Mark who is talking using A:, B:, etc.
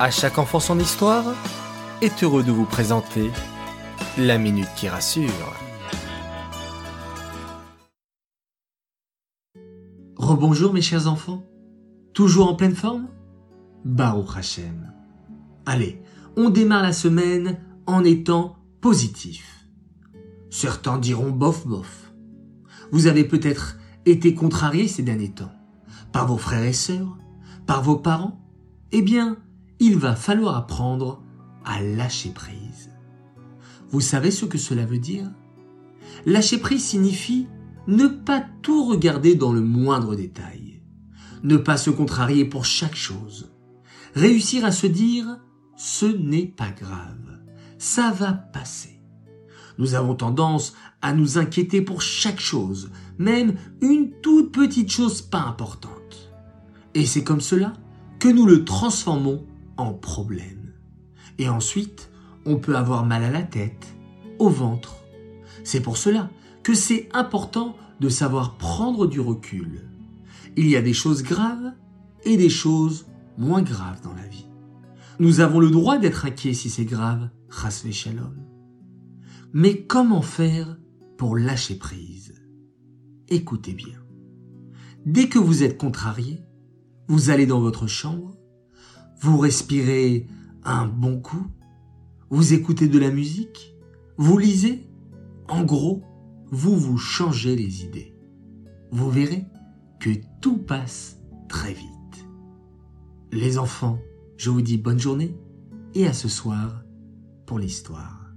A: À chaque enfant son histoire est heureux de vous présenter la minute qui rassure.
B: Rebonjour mes chers enfants. Toujours en pleine forme? Baruch Hashem. Allez, on démarre la semaine en étant positif. Certains diront bof bof. Vous avez peut-être été contrarié ces derniers temps par vos frères et sœurs, par vos parents? Eh bien, il va falloir apprendre à lâcher prise. Vous savez ce que cela veut dire? Lâcher prise signifie ne pas tout regarder dans le moindre détail, ne pas se contrarier pour chaque chose, réussir à se dire ce n'est pas grave, ça va passer. Nous avons tendance à nous inquiéter pour chaque chose, même une toute petite chose pas importante. Et c'est comme cela que nous le transformons en problème. Et ensuite, on peut avoir mal à la tête, au ventre. C'est pour cela que c'est important de savoir prendre du recul. Il y a des choses graves et des choses moins graves dans la vie. Nous avons le droit d'être inquiets si c'est grave, rasvé shalom. Mais comment faire pour lâcher prise? Écoutez bien. Dès que vous êtes contrarié, vous allez dans votre chambre, vous respirez un bon coup, vous écoutez de la musique, vous lisez, en gros, vous vous changez les idées. Vous verrez que tout passe très vite. Les enfants, je vous dis bonne journée et à ce soir pour l'histoire.